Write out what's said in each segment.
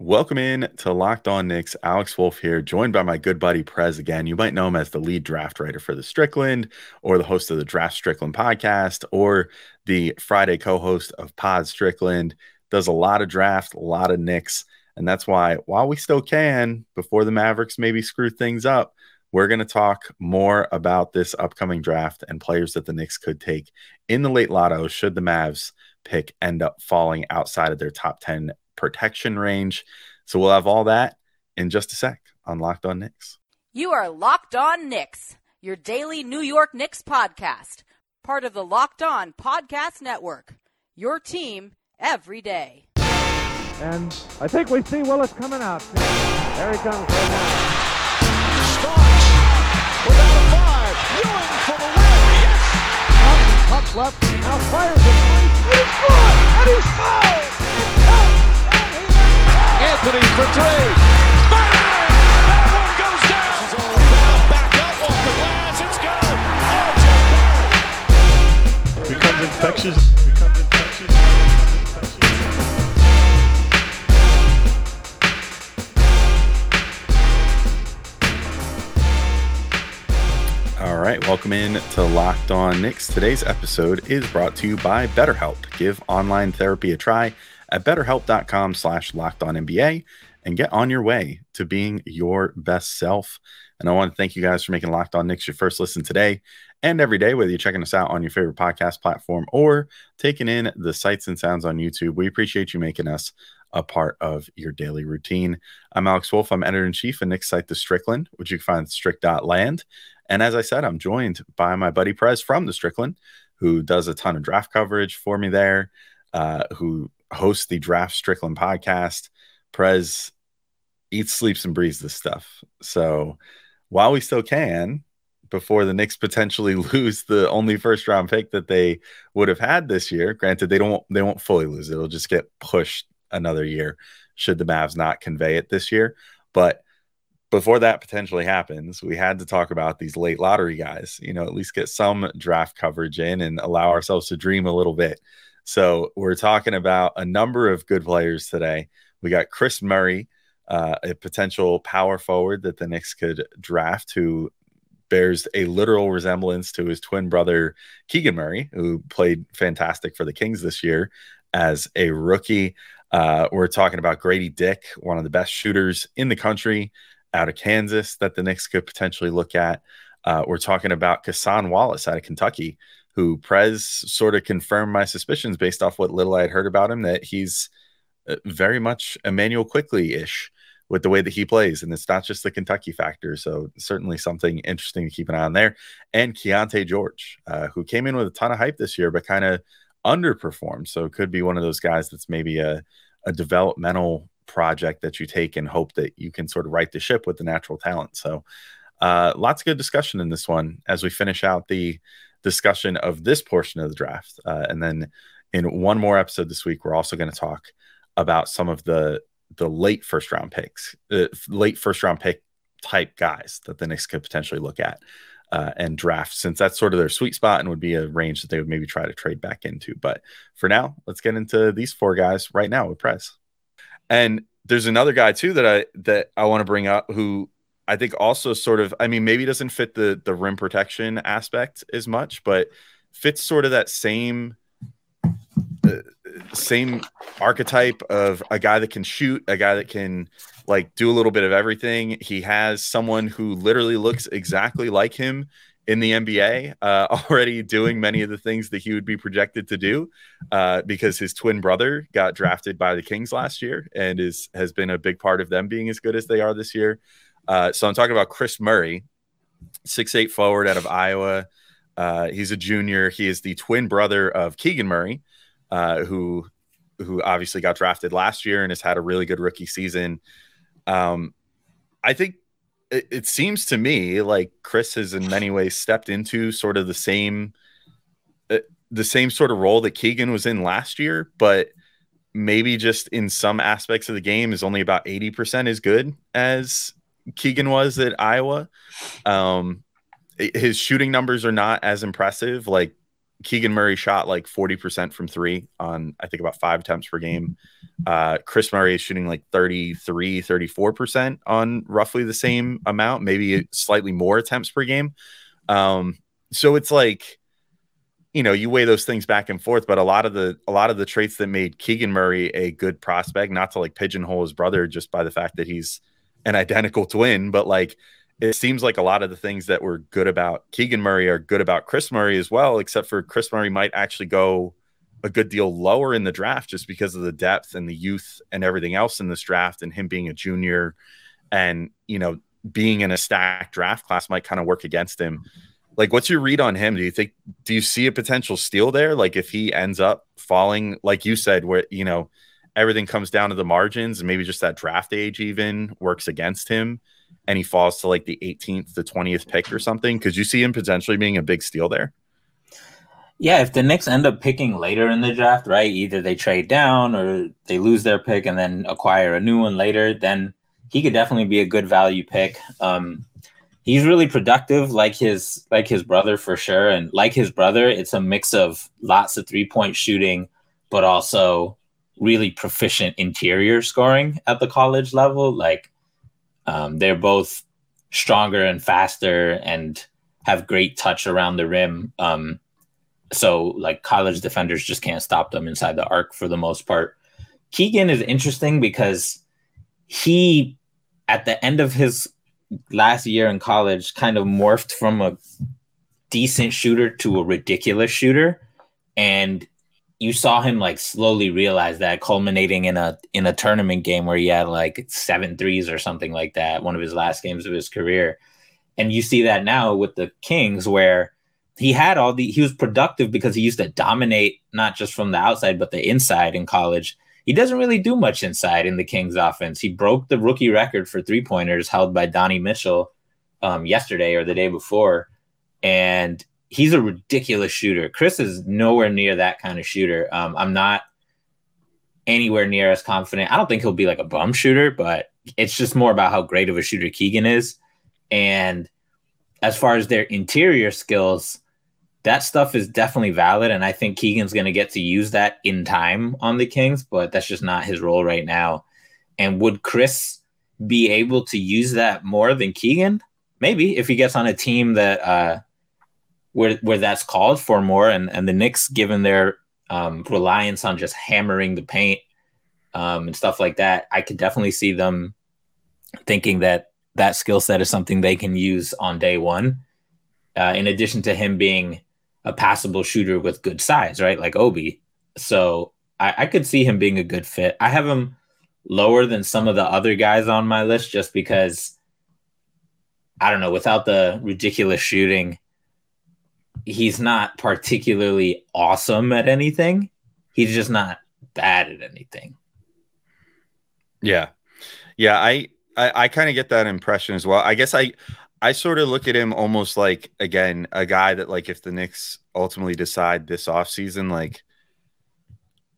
Welcome in to Locked On Knicks. Alex Wolf here, joined by my good buddy Prez again. You might know him as the lead draft writer for the Strickland, or the host of the Draft Strickland podcast, or the Friday co-host of Pod Strickland. Does a lot of draft, a lot of Knicks, and that's why while we still can, before the Mavericks maybe screw things up, we're going to talk more about this upcoming draft and players that the Knicks could take in the late lotto should the Mavs pick end up falling outside of their top 10 protection range. So we'll have all that in just a sec on Locked On Knicks. You are Locked On Knicks, your daily New York Knicks podcast, part of the Locked On Podcast Network. Your team every day. And I think we see Willis coming out. There he comes right now. Starks without a five. Ewing for the win. Yes. Up, up left. Now fires it. And he's good. And he's fouled. Locked On Knicks. Today's episode is brought to you by BetterHelp. Give online therapy a try at betterhelp.com slash locked on NBA and get on your way to being your best self. And I want to thank you guys for making Locked On Knicks your first listen today and every day, whether you're checking us out on your favorite podcast platform or taking in the sights and sounds on YouTube. We appreciate you making us a part of your daily routine. I'm Alex Wolf. I'm editor in chief of Knicks site, The Strickland, which you can find at strict.land. And as I said, I'm joined by my buddy Prez from The Strickland, who does a ton of draft coverage for me there, uh, who hosts the Draft Strickland podcast. Prez eats, sleeps, and breathes this stuff. So while we still can, before the Knicks potentially lose the only first round pick that they would have had this year, granted they don't they won't fully lose it. It'll just get pushed another year should the Mavs not convey it this year. But before that potentially happens, we had to talk about these late lottery guys, you know, at least get some draft coverage in and allow ourselves to dream a little bit. So we're talking about a number of good players today. We got Kris Murray, uh, a potential power forward that the Knicks could draft, who bears a literal resemblance to his twin brother Keegan Murray, who played fantastic for the Kings this year as a rookie. Uh, we're talking about Gradey Dick, one of the best shooters in the country out of Kansas that the Knicks could potentially look at. Uh, we're talking about Cason Wallace out of Kentucky, who Prez sort of confirmed my suspicions based off what little I had heard about him that he's uh, very much Immanuel Quickley ish with the way that he plays. And it's not just the Kentucky factor. So, certainly something interesting to keep an eye on there. And Keyonte George, uh, who came in with a ton of hype this year, but kind of underperformed. So, could be one of those guys that's maybe a, a developmental project that you take and hope that you can sort of right the ship with the natural talent. So, uh, lots of good discussion in this one as we finish out the discussion of this portion of the draft. Uh, and then in one more episode this week, we're also going to talk about some of the the late first round picks, uh, late first round pick type guys that the Knicks could potentially look at uh, and draft, since that's sort of their sweet spot and would be a range that they would maybe try to trade back into. But for now, let's get into these four guys right now with Prez. And there's another guy too that I that I want to bring up who I think also sort of I mean maybe doesn't fit the the rim protection aspect as much, but fits sort of that same uh, same archetype of a guy that can shoot, a guy that can like do a little bit of everything. He has someone who literally looks exactly like him in the NBA, uh, already doing many of the things that he would be projected to do, uh, because his twin brother got drafted by the Kings last year and is has been a big part of them being as good as they are this year. Uh, so I'm talking about Kris Murray, six eight forward out of Iowa. Uh, he's a junior. He is the twin brother of Keegan Murray, uh, who who obviously got drafted last year and has had a really good rookie season. Um, I think it, it, seems to me like Kris has in many ways stepped into sort of the same uh, the same sort of role that Keegan was in last year, but maybe just in some aspects of the game is only about 80% as good as Keegan was at Iowa. Um, his shooting numbers are not as impressive. Like Keegan Murray shot like 40% from three on, I think, about five attempts per game. Uh, Kris Murray is shooting like 33, 34% on roughly the same amount, maybe slightly more attempts per game. Um, so it's like, you know, you weigh those things back and forth, but a lot of the a lot of the traits that made Keegan Murray a good prospect, not to like pigeonhole his brother just by the fact that he's an identical twin, but like it seems like a lot of the things that were good about Keegan Murray are good about Kris Murray as well, except for Kris Murray might actually go a good deal lower in the draft just because of the depth and the youth and everything else in this draft and him being a junior and, you know, being in a stacked draft class might kind of work against him. Like, what's your read on him? Do you think, do you see a potential steal there? Like, if he ends up falling, like you said, where, you know, everything comes down to the margins and maybe just that draft age even works against him and he falls to like the 18th to 20th pick or something? Could you see him potentially being a big steal there? Yeah, if the Knicks end up picking later in the draft, right? Either they trade down or they lose their pick and then acquire a new one later, then he could definitely be a good value pick. Um, he's really productive, like his like his brother for sure, and like his brother, it's a mix of lots of three point shooting, but also really proficient interior scoring at the college level. Like um, they're both stronger and faster and have great touch around the rim. Um, so like college defenders just can't stop them inside the arc for the most part. Keegan is interesting because he at the end of his last year in college kind of morphed from a decent shooter to a ridiculous shooter and you saw him like slowly realize that culminating in a in a tournament game where he had like seven threes or something like that one of his last games of his career. And you see that now with the kings where he had all the he was productive because he used to dominate not just from the outside but the inside in college. He doesn't really do much inside in the kings offense. He broke the rookie record for three pointers held by donnie mitchell um, yesterday or the day before. And he's a ridiculous shooter. Kris is nowhere near that kind of shooter. Um, I'm not anywhere near as confident. I don't think he'll be like a bum shooter, but it's just more about how great of a shooter Keegan is. And as far as their interior skills, that stuff is definitely valid. And I think Keegan's going to get to use that in time on the Kings, but that's just not his role right now. And would Kris be able to use that more than Keegan? Maybe if he gets on a team that, uh, where where that's called for more, and and the Knicks, given their um, reliance on just hammering the paint um, and stuff like that, I could definitely see them thinking that that skill set is something they can use on day one. Uh, in addition to him being a passable shooter with good size, right, like Obi. So I, I could see him being a good fit. I have him lower than some of the other guys on my list just because I don't know, without the ridiculous shooting, he's not particularly awesome at anything. He's just not bad at anything. Yeah. Yeah, I I, I kind of get that impression as well. I guess I I sort of look at him almost like again a guy that like if the Knicks ultimately decide this offseason like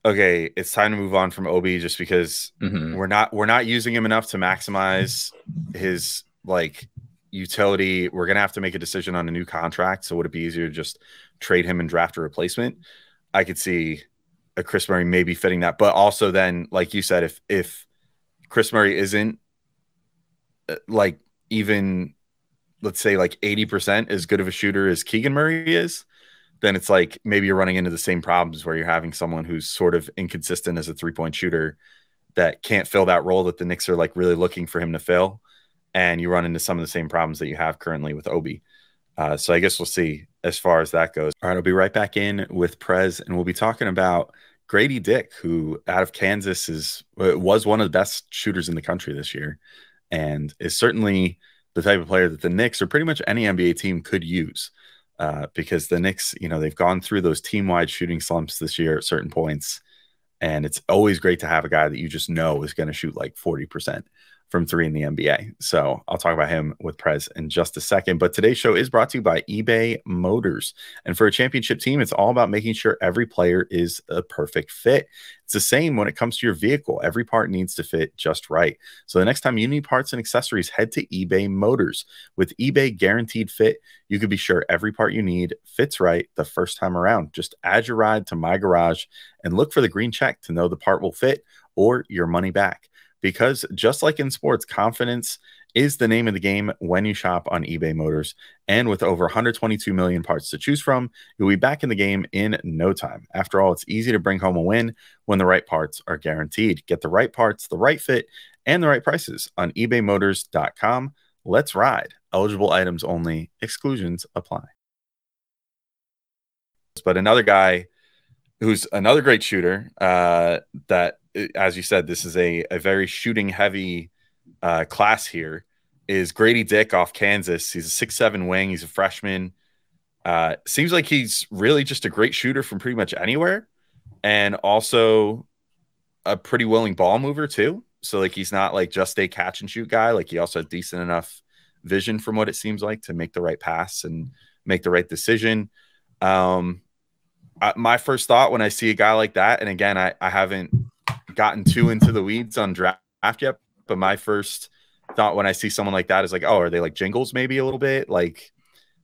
okay, it's time to move on from Obi just because mm-hmm. we're not we're not using him enough to maximize his like utility. We're gonna have to make a decision on a new contract. So would it be easier to just trade him and draft a replacement? I could see a Kris Murray maybe fitting that, but also then, like you said, if if Kris Murray isn't uh, like even let's say like 80% as good of a shooter as Keegan Murray is, then it's like maybe you're running into the same problems where you're having someone who's sort of inconsistent as a three point shooter that can't fill that role that the Knicks are like really looking for him to fill and you run into some of the same problems that you have currently with Obi. Uh, so I guess we'll see as far as that goes. All right, I'll be right back in with Prez, and we'll be talking about Gradey Dick, who out of Kansas is uh, was one of the best shooters in the country this year, and is certainly the type of player that the Knicks or pretty much any NBA team could use. Uh, because the Knicks, you know, they've gone through those team-wide shooting slumps this year at certain points, and it's always great to have a guy that you just know is going to shoot like forty percent from three in the NBA. So I'll talk about him with Prez in just a second. But today's show is brought to you by eBay Motors. And for a championship team, it's all about making sure every player is a perfect fit. It's the same when it comes to your vehicle. Every part needs to fit just right. So the next time you need parts and accessories, head to eBay Motors. With eBay Guaranteed Fit, you can be sure every part you need fits right the first time around. Just add your ride to My Garage and look for the green check to know the part will fit or your money back. Because just like in sports, confidence is the name of the game when you shop on eBay Motors. And with over 122 million parts to choose from, you'll be back in the game in no time. After all, it's easy to bring home a win when the right parts are guaranteed. Get the right parts, the right fit, and the right prices on ebaymotors.com. Let's ride. Eligible items only, exclusions apply. But another guy who's another great shooter, uh, that, as you said, this is a, a very shooting heavy uh, class here is Gradey Dick off Kansas. He's a six seven wing. He's a freshman. Uh, seems like he's really just a great shooter from pretty much anywhere, and also a pretty willing ball mover too. So like he's not like just a catch and shoot guy. Like he also has decent enough vision from what it seems like to make the right pass and make the right decision. Um, I, my first thought when I see a guy like that, and again, I, I haven't gotten too into the weeds on draft yet, but my first thought when I see someone like that is like, oh, are they like jingles maybe a little bit like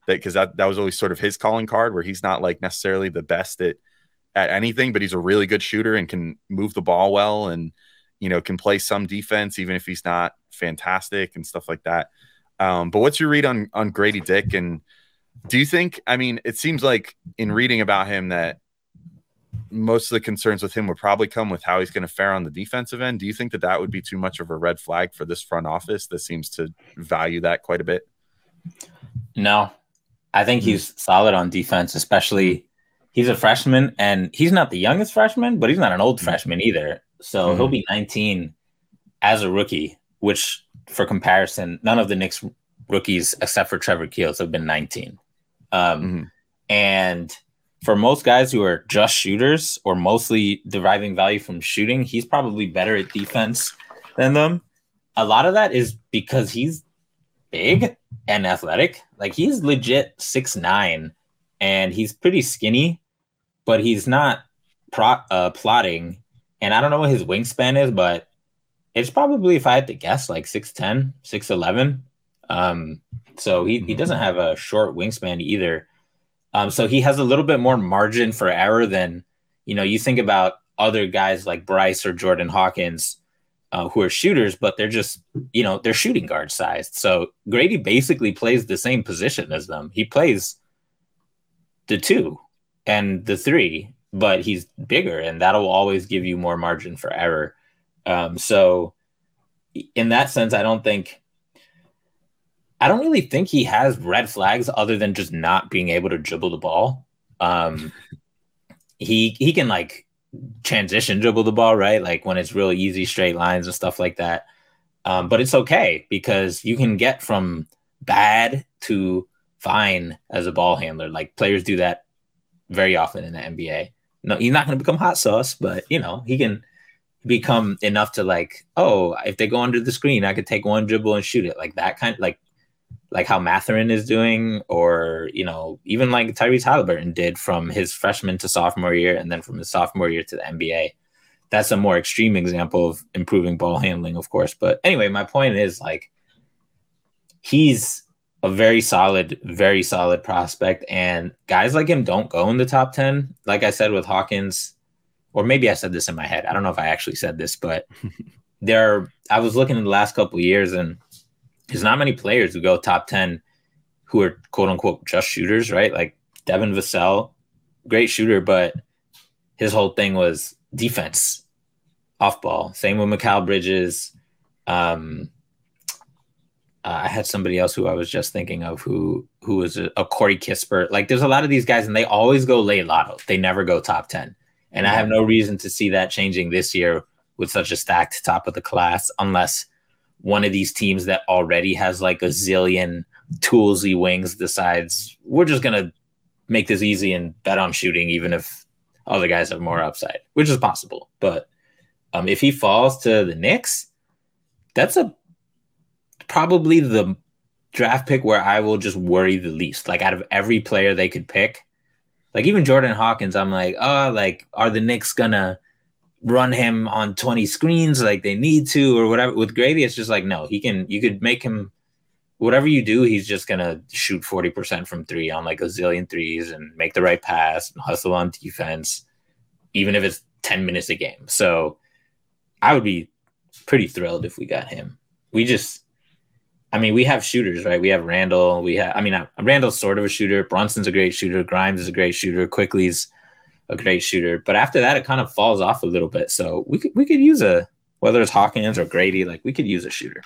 that? Because that that was always sort of his calling card, where he's not like necessarily the best at at anything, but he's a really good shooter and can move the ball well, and you know can play some defense even if he's not fantastic and stuff like that. Um, but what's your read on on Gradey Dick and do you think? I mean, it seems like in reading about him that most of the concerns with him would probably come with how he's going to fare on the defensive end. Do you think that that would be too much of a red flag for this front office that seems to value that quite a bit? No, I think mm-hmm. he's solid on defense, especially he's a freshman and he's not the youngest freshman, but he's not an old mm-hmm. freshman either. So mm-hmm. he'll be 19 as a rookie, which for comparison, none of the Knicks rookies except for Trevor Keels have been 19. Um, mm-hmm. And for most guys who are just shooters or mostly deriving value from shooting, he's probably better at defense than them. A lot of that is because he's big and athletic. Like he's legit six nine, and he's pretty skinny, but he's not pro- uh, plotting. And I don't know what his wingspan is, but it's probably if I had to guess, like 6'10, 6'11. Um, so he, he mm-hmm. doesn't have a short wingspan either. Um, so he has a little bit more margin for error than, you know, you think about other guys like Bryce or Jordan Hawkins uh, who are shooters, but they're just, you know, they're shooting guard sized. So Gradey basically plays the same position as them. He plays the two and the three, but he's bigger and that'll always give you more margin for error. Um, so in that sense, I don't think I don't really think he has red flags other than just not being able to dribble the ball. Um, he he can like transition dribble the ball, right? Like when it's really easy straight lines and stuff like that. Um, but it's okay because you can get from bad to fine as a ball handler. Like players do that very often in the NBA. No, he's not going to become hot sauce, but you know he can become enough to like, oh, if they go under the screen, I could take one dribble and shoot it. Like that kind, like like how Mathurin is doing, or you know, even like Tyrese Haliburton did from his freshman to sophomore year, and then from his sophomore year to the NBA. That's a more extreme example of improving ball handling, of course. But anyway, my point is like he's a very solid, very solid prospect, and guys like him don't go in the top ten. Like I said with Hawkins, or maybe I said this in my head. I don't know if I actually said this, but there. I was looking in the last couple years, and there's not many players who go top 10 who are quote unquote just shooters, right? Like Devin Vassell, great shooter, but his whole thing was defense off ball. Same with Mikal Bridges. Um, uh, I had somebody else who I was just thinking of who who was a, a Corey Kispert. Like there's a lot of these guys, and they always go late lotto. They never go top ten, and I have no reason to see that changing this year with such a stacked top of the class, unless one of these teams that already has like a zillion toolsy wings decides we're just gonna make this easy and bet on shooting, even if other guys have more upside, which is possible. But um, if he falls to the Knicks, that's a probably the draft pick where I will just worry the least. Like out of every player they could pick, like even Jordan Hawkins, I'm like, oh, like are the Knicks gonna run him on 20 screens like they need to or whatever. With Gradey, it's just like, no, he can, you could make him whatever you do, he's just gonna shoot 40% from three on like a zillion threes and make the right pass and hustle on defense, even if it's 10 minutes a game. So I would be pretty thrilled if we got him. We just I mean, we have shooters, right? We have Randle. We have, I mean, uh, Randle's sort of a shooter. Brunson's a great shooter. Grimes is a great shooter. Quickley's a great shooter. But after that, it kind of falls off a little bit. So we could we could use a whether it's Hawkins or Gradey, like we could use a shooter.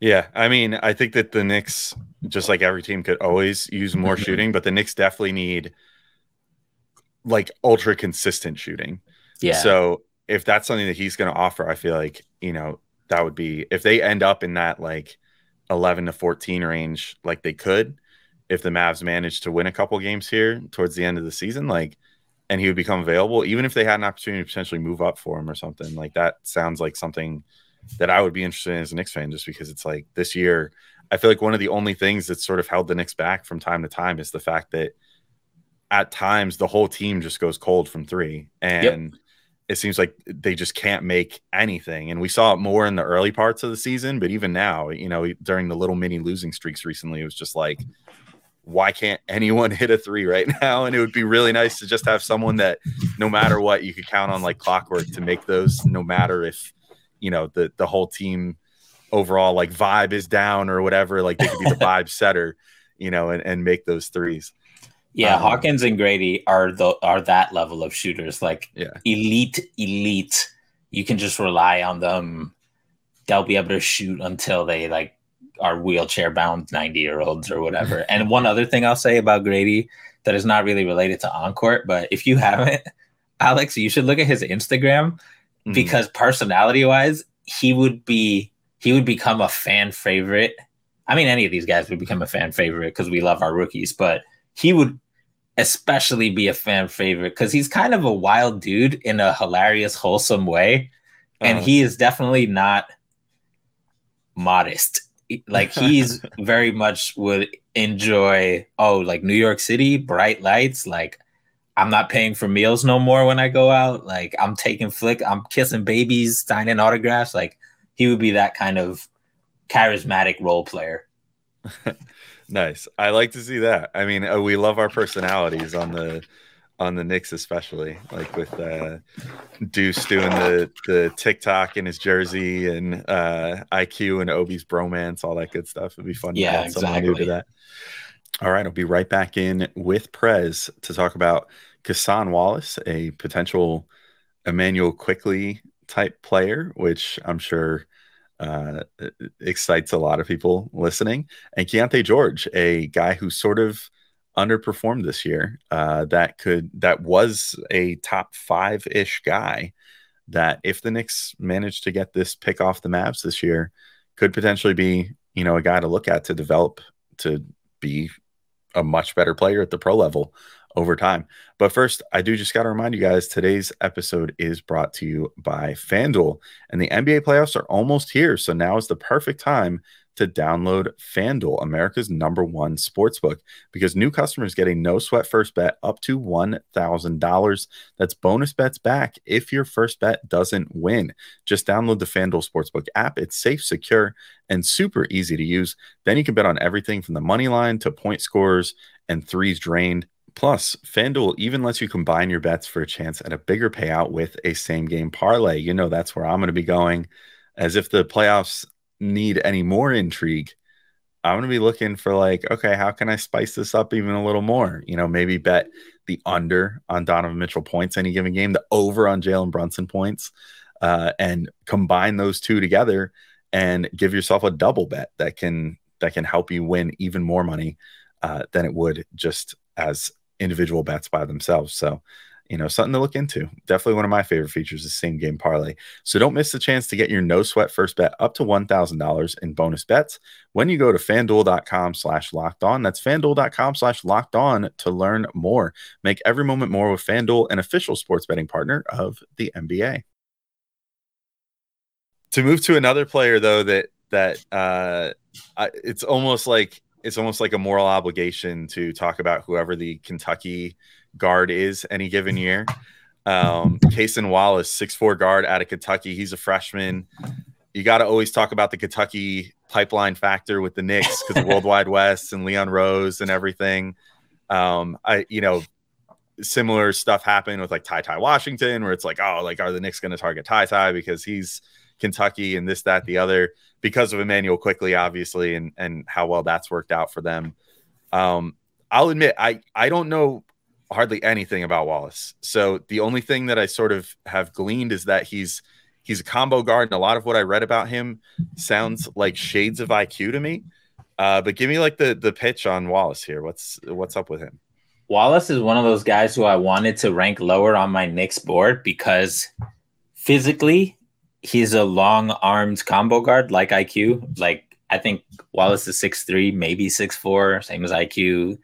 Yeah, I mean, I think that the Knicks, just like every team, could always use more Mhm. shooting, but the Knicks definitely need like ultra consistent shooting. Yeah. So if that's something that he's going to offer, I feel like you know that would be if they end up in that like eleven to fourteen range, like they could, if the Mavs manage to win a couple games here towards the end of the season, like, and he would become available, even if they had an opportunity to potentially move up for him or something, like that sounds like something that I would be interested in as a Knicks fan, just because it's like this year. I feel like one of the only things that's sort of held the Knicks back from time to time is the fact that at times the whole team just goes cold from three, and it seems like they just can't make anything. And we saw it more in the early parts of the season, but even now, you know, during the little mini losing streaks recently, it was just like, why can't anyone hit a three right now? And it would be really nice to just have someone that no matter what, you could count on like clockwork to make those no matter if, you know, the the whole team overall like vibe is down or whatever, like they could be the vibe setter, you know, and, and make those threes. Yeah, Um, Hawkins and Gradey are the are that level of shooters, like Yeah. elite, elite. You can just rely on them. They'll be able to shoot until they like are wheelchair bound ninety year olds or whatever. and one other thing I'll say about Gradey that is not really related to Encore, but if you haven't, Alex, you should look at his Instagram Mhm. because personality wise, he would be he would become a fan favorite. I mean, any of these guys would become a fan favorite because we love our rookies, but he would especially be a fan favorite because he's kind of a wild dude in a hilarious, wholesome way. And Uh-huh. he is definitely not modest. Like he's very much would enjoy, oh, like New York City, bright lights, like I'm not paying for meals no more when I go out. Like I'm taking flick, I'm kissing babies, signing autographs. Like he would be that kind of charismatic role player. Nice. I like to see that. I mean, uh, we love our personalities on the on the Knicks, especially like with uh, Deuce doing the the TikTok in his jersey and uh, IQ and Obi's bromance, all that good stuff. It'd be fun Yeah, to someone new to exactly. that. All right, I'll be right back in with Prez to talk about Cason Wallace, a potential Immanuel Quickley type player, which I'm sure uh, excites a lot of people listening and Keyonte George, a guy who sort of underperformed this year. Uh, that could that was a top five ish guy. That if the Knicks managed to get this pick off the Mavs this year, could potentially be you know a guy to look at to develop to be a much better player at the pro level over time. But first, I do just got to remind you guys today's episode is brought to you by FanDuel, and the NBA playoffs are almost here. So now is the perfect time to download FanDuel, America's number one sportsbook, because new customers get a no sweat first bet up to $1,000. That's bonus bets back if your first bet doesn't win. Just download the FanDuel Sportsbook app. It's safe, secure, and super easy to use. Then you can bet on everything from the money line to point scores and threes drained. Plus, FanDuel even lets you combine your bets for a chance at a bigger payout with a same game parlay. You know, that's where I'm going to be going. As if the playoffs need any more intrigue, I'm going to be looking for, like, okay, how can I spice this up even a little more? You know, maybe bet the under on Donovan Mitchell points any given game, the over on Jalen Brunson points, uh, and combine those two together and give yourself a double bet that can that can help you win even more money uh, than it would just as individual bets by themselves. So, you know, something to look into. Definitely one of my favorite features is same game parlay. So don't miss the chance to get your no sweat first bet up to $1,000 in bonus bets when you go to fanduel.com slash locked on. That's fanduel.com slash locked on to learn more. Make every moment more with FanDuel, an official sports betting partner of the NBA. To move to another player though that that uh I, it's almost like it's almost like a moral obligation to talk about whoever the Kentucky guard is any given year. Um, Cason Wallace, six four guard out of Kentucky. He's a freshman. You got to always talk about the Kentucky pipeline factor with the Knicks because the World Wide Wes and Leon Rose and everything. Um, I, you know, similar stuff happened with like Ty Ty Washington, where it's like, oh, like are the Knicks going to target Ty Ty because he's Kentucky and this, that, the other because of Immanuel Quickley, obviously, and and how well that's worked out for them. Um, I'll admit, I I don't know hardly anything about Wallace. So the only thing that I sort of have gleaned is that he's he's a combo guard, and a lot of what I read about him sounds like shades of IQ to me. Uh, but give me like the the pitch on Wallace here. What's what's up with him? Wallace is one of those guys who I wanted to rank lower on my Knicks board because physically he's a long armed combo guard like IQ. Like I think Wallace is six three, maybe six four, same as IQ.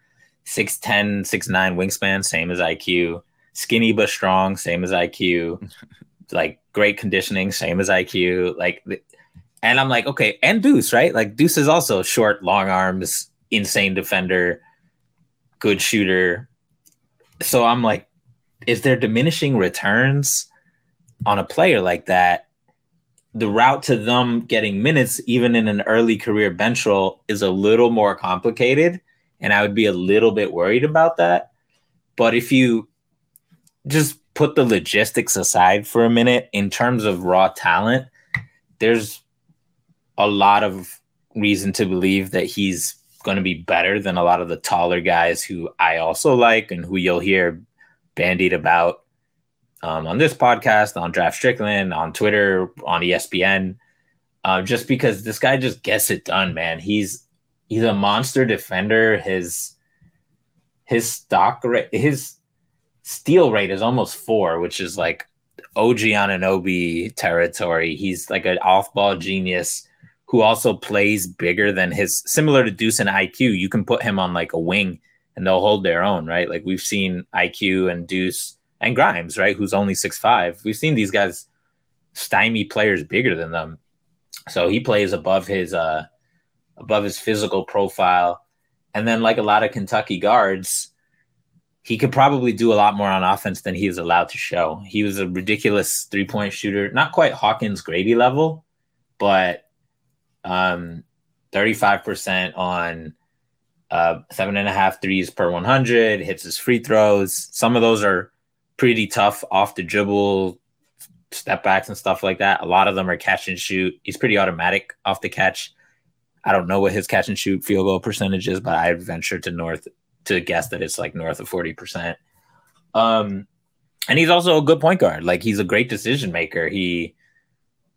6'10, 6'9 wingspan, same as IQ. Skinny but strong, same as IQ. like great conditioning, same as IQ. Like and I'm like, okay, and Deuce, right? Like Deuce is also short, long arms, insane defender, good shooter. So I'm like, is there diminishing returns on a player like that? The route to them getting minutes, even in an early career bench role, is a little more complicated. And I would be a little bit worried about that. But if you just put the logistics aside for a minute, in terms of raw talent, there's a lot of reason to believe that he's going to be better than a lot of the taller guys who I also like and who you'll hear bandied about um, on this podcast, on Draft Strickland, on Twitter, on ESPN. Uh, just because this guy just gets it done, man. He's he's a monster defender. His his stock rate, his steal rate is almost four, which is like OG Anunoby territory. He's like an off-ball genius who also plays bigger than his similar to Deuce and IQ. You can put him on like a wing and they'll hold their own, right? Like we've seen IQ and Deuce and Grimes, right? Who's only six five. We've seen these guys stymie players bigger than them. So he plays above his uh above his physical profile. And then like a lot of Kentucky guards, he could probably do a lot more on offense than he is allowed to show. He was a ridiculous three-point shooter, not quite Hawkins Gradey level, but um 35% on uh, seven and a half threes per 100, hits his free throws. Some of those are pretty tough off the dribble, step backs and stuff like that. A lot of them are catch and shoot. He's pretty automatic off the catch. I don't know what his catch and shoot field goal percentage is, but I venture to north to guess that it's like north of 40%. Um, and he's also a good point guard. Like he's a great decision maker. He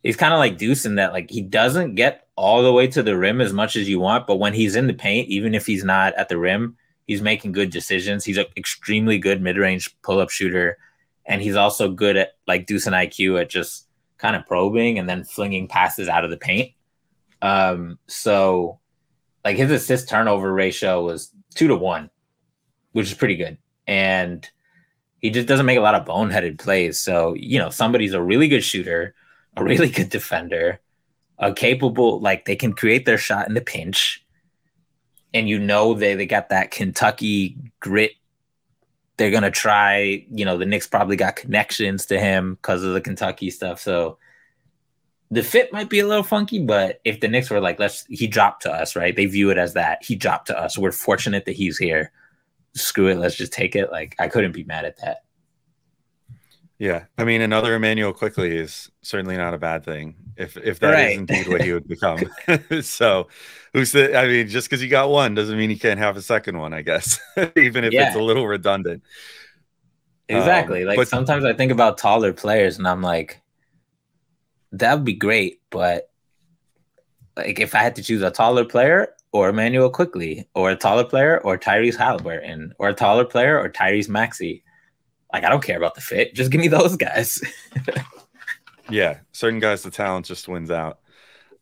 he's kind of like Deuce in that like he doesn't get all the way to the rim as much as you want, but when he's in the paint, even if he's not at the rim, he's making good decisions. He's an extremely good mid-range pull-up shooter, and he's also good at like Deuce and IQ at just kind of probing and then flinging passes out of the paint. Um, so like his assist turnover ratio was two to one, which is pretty good. And he just doesn't make a lot of boneheaded plays. So, you know, somebody's a really good shooter a really good defender, a capable like they can create their shot in the pinch, and you know they they got that Kentucky grit. They're gonna try. You know the Knicks probably got connections to him because of the Kentucky stuff. So the fit might be a little funky, but if the Knicks were like, let's he dropped to us, right? They view it as that he dropped to us. We're fortunate that he's here. Screw it, let's just take it. Like I couldn't be mad at that. Yeah, I mean, another Immanuel Quickley is certainly not a bad thing if if that Right. is indeed what he would become. so, who's the? I mean, just because you got one doesn't mean you can't have a second one. I guess, even if it's a little redundant. Exactly. Um, like but- sometimes I think about taller players and I'm like, that would be great, but like if I had to choose a taller player or Immanuel Quickley, or a taller player or Tyrese Haliburton, or a taller player or Tyrese Maxey, like I don't care about the fit. Just give me those guys. Yeah, certain guys, the talent just wins out.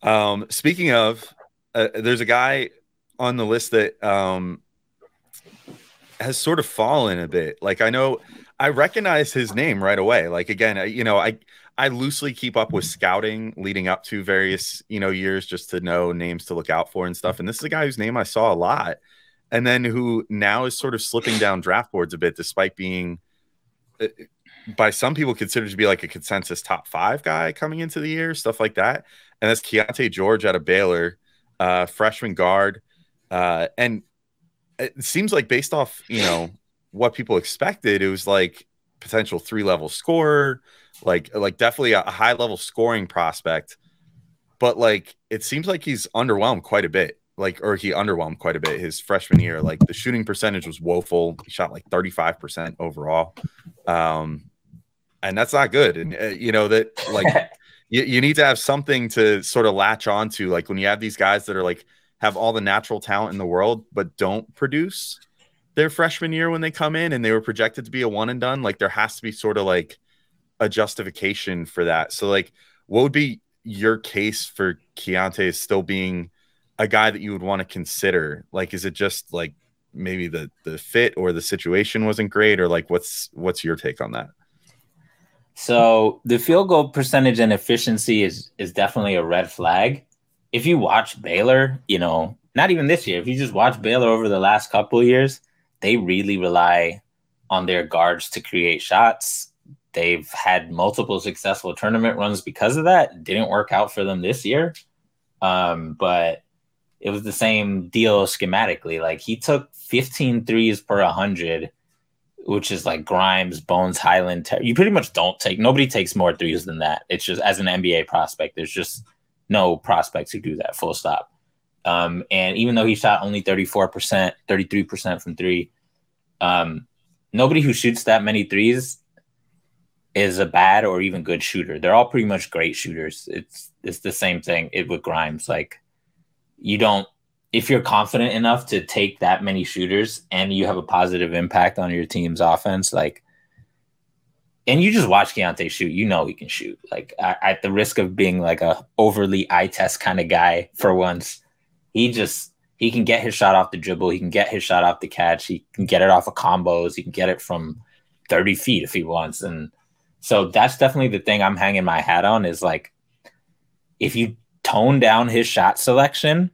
Um, speaking of, uh, there's a guy on the list that um, has sort of fallen a bit. Like I know, I recognize his name right away. Like again, you know, I I loosely keep up with scouting leading up to various you know years just to know names to look out for and stuff. And this is a guy whose name I saw a lot, and then who now is sort of slipping down draft boards a bit, despite being uh, by some people considered to be like a consensus top five guy coming into the year, stuff like that. And that's Keyonte George out of Baylor, uh, freshman guard. Uh, and it seems like based off, you know, what people expected, it was like potential three level scorer, like like definitely a high level scoring prospect. But like it seems like he's underwhelmed quite a bit. Like, or he underwhelmed quite a bit his freshman year. Like the shooting percentage was woeful. He shot like 35% overall. Um, and that's not good. And uh, you know that like you, you need to have something to sort of latch onto. Like when you have these guys that are like have all the natural talent in the world, but don't produce their freshman year when they come in and they were projected to be a one and done. Like there has to be sort of like a justification for that. So like, what would be your case for Keyonte still being a guy that you would want to consider? Like, is it just like maybe the the fit or the situation wasn't great, or like what's what's your take on that? So the field goal percentage and efficiency is is definitely a red flag. If you watch Baylor, you know, not even this year, if you just watch Baylor over the last couple years, they really rely on their guards to create shots. They've had multiple successful tournament runs because of that. Didn't work out for them this year. Um, but it was the same deal schematically. Like he took 15 threes per 100 which is like Grimes, Bones, Hyland. You pretty much don't take nobody takes more threes than that. It's just as an NBA prospect, there's just no prospects who do that. Full stop. Um, and even though he shot only 34%, 33% from three, um, nobody who shoots that many threes is a bad or even good shooter. They're all pretty much great shooters. It's it's the same thing it, with Grimes. Like you don't if you're confident enough to take that many shooters and you have a positive impact on your team's offense, like, and you just watch Keyonte shoot, you know he can shoot. Like, at the risk of being like a overly eye test kind of guy for once, he just he can get his shot off the dribble, he can get his shot off the catch, he can get it off of combos, he can get it from 30 feet if he wants, and so that's definitely the thing I'm hanging my hat on is like, if you tone down his shot selection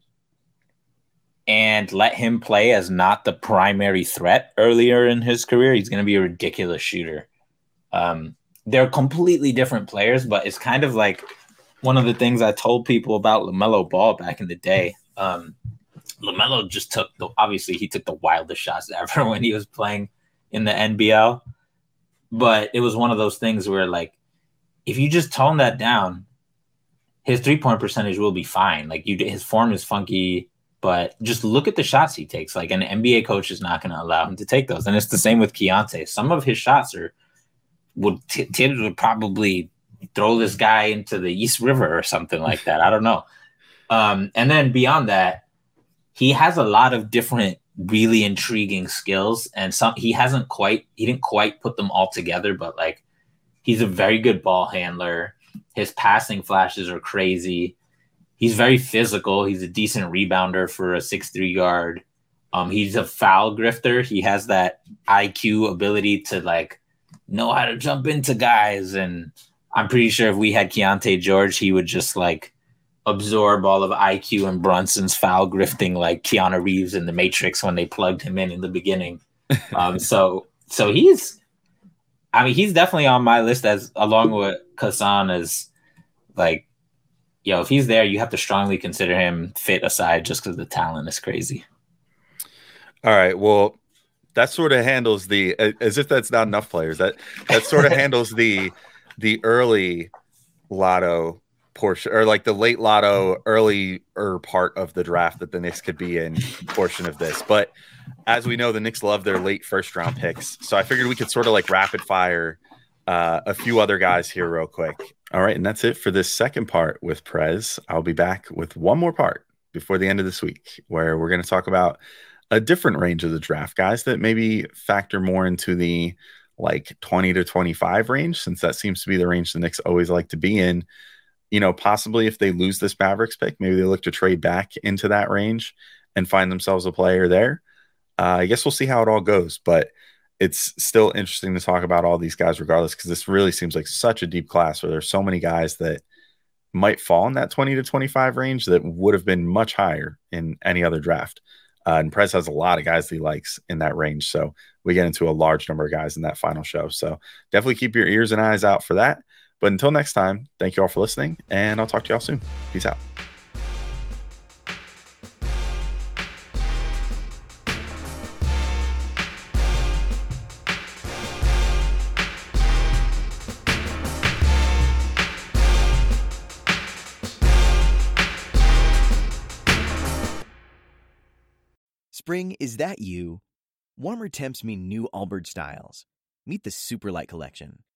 and let him play as not the primary threat earlier in his career, he's going to be a ridiculous shooter. Um, they're completely different players, but it's kind of like one of the things I told people about LaMelo Ball back in the day. Um, LaMelo just took the obviously he took the wildest shots ever when he was playing in the NBL, but it was one of those things where like if you just tone that down, his three point percentage will be fine. Like you, his form is funky but just look at the shots he takes. Like an NBA coach is not going to allow him to take those, and it's the same with Keyonte. Some of his shots are would t- Thibs would probably throw this guy into the East River or something like that. I don't know. Um, and then beyond that, he has a lot of different really intriguing skills, and some he hasn't quite he didn't quite put them all together, but like he's a very good ball handler. His passing flashes are crazy he's very physical. He's a decent rebounder for a six three guard. Um, he's a foul grifter. He has that IQ ability to like know how to jump into guys. And I'm pretty sure if we had Keyonte George, he would just like absorb all of IQ and Brunson's foul grifting like Keanu Reeves in the Matrix when they plugged him in in the beginning. Um, so so he's, I mean, he's definitely on my list as along with Cason as like yo, if he's there, you have to strongly consider him fit aside just because the talent is crazy. All right. Well, that sort of handles the as if that's not enough players. That that sort of handles the the early lotto portion or like the late lotto early er part of the draft that the Knicks could be in portion of this. But as we know, the Knicks love their late first round picks. So I figured we could sort of like rapid fire uh, a few other guys here real quick. All right, and that's it for this second part with Prez. I'll be back with one more part before the end of this week where we're going to talk about a different range of the draft guys that maybe factor more into the like 20 to 25 range since that seems to be the range the Knicks always like to be in. You know, possibly if they lose this Mavericks pick, maybe they look to trade back into that range and find themselves a player there. Uh, I guess we'll see how it all goes, but it's still interesting to talk about all these guys regardless because this really seems like such a deep class where there's so many guys that might fall in that 20 to 25 range that would have been much higher in any other draft. Uh, and Prez has a lot of guys that he likes in that range. So we get into a large number of guys in that final show. So definitely keep your ears and eyes out for that. But until next time, thank you all for listening, and I'll talk to y'all soon. Peace out. Spring, is that you? Warmer temps mean new Allbirds styles. Meet the Superlight Collection,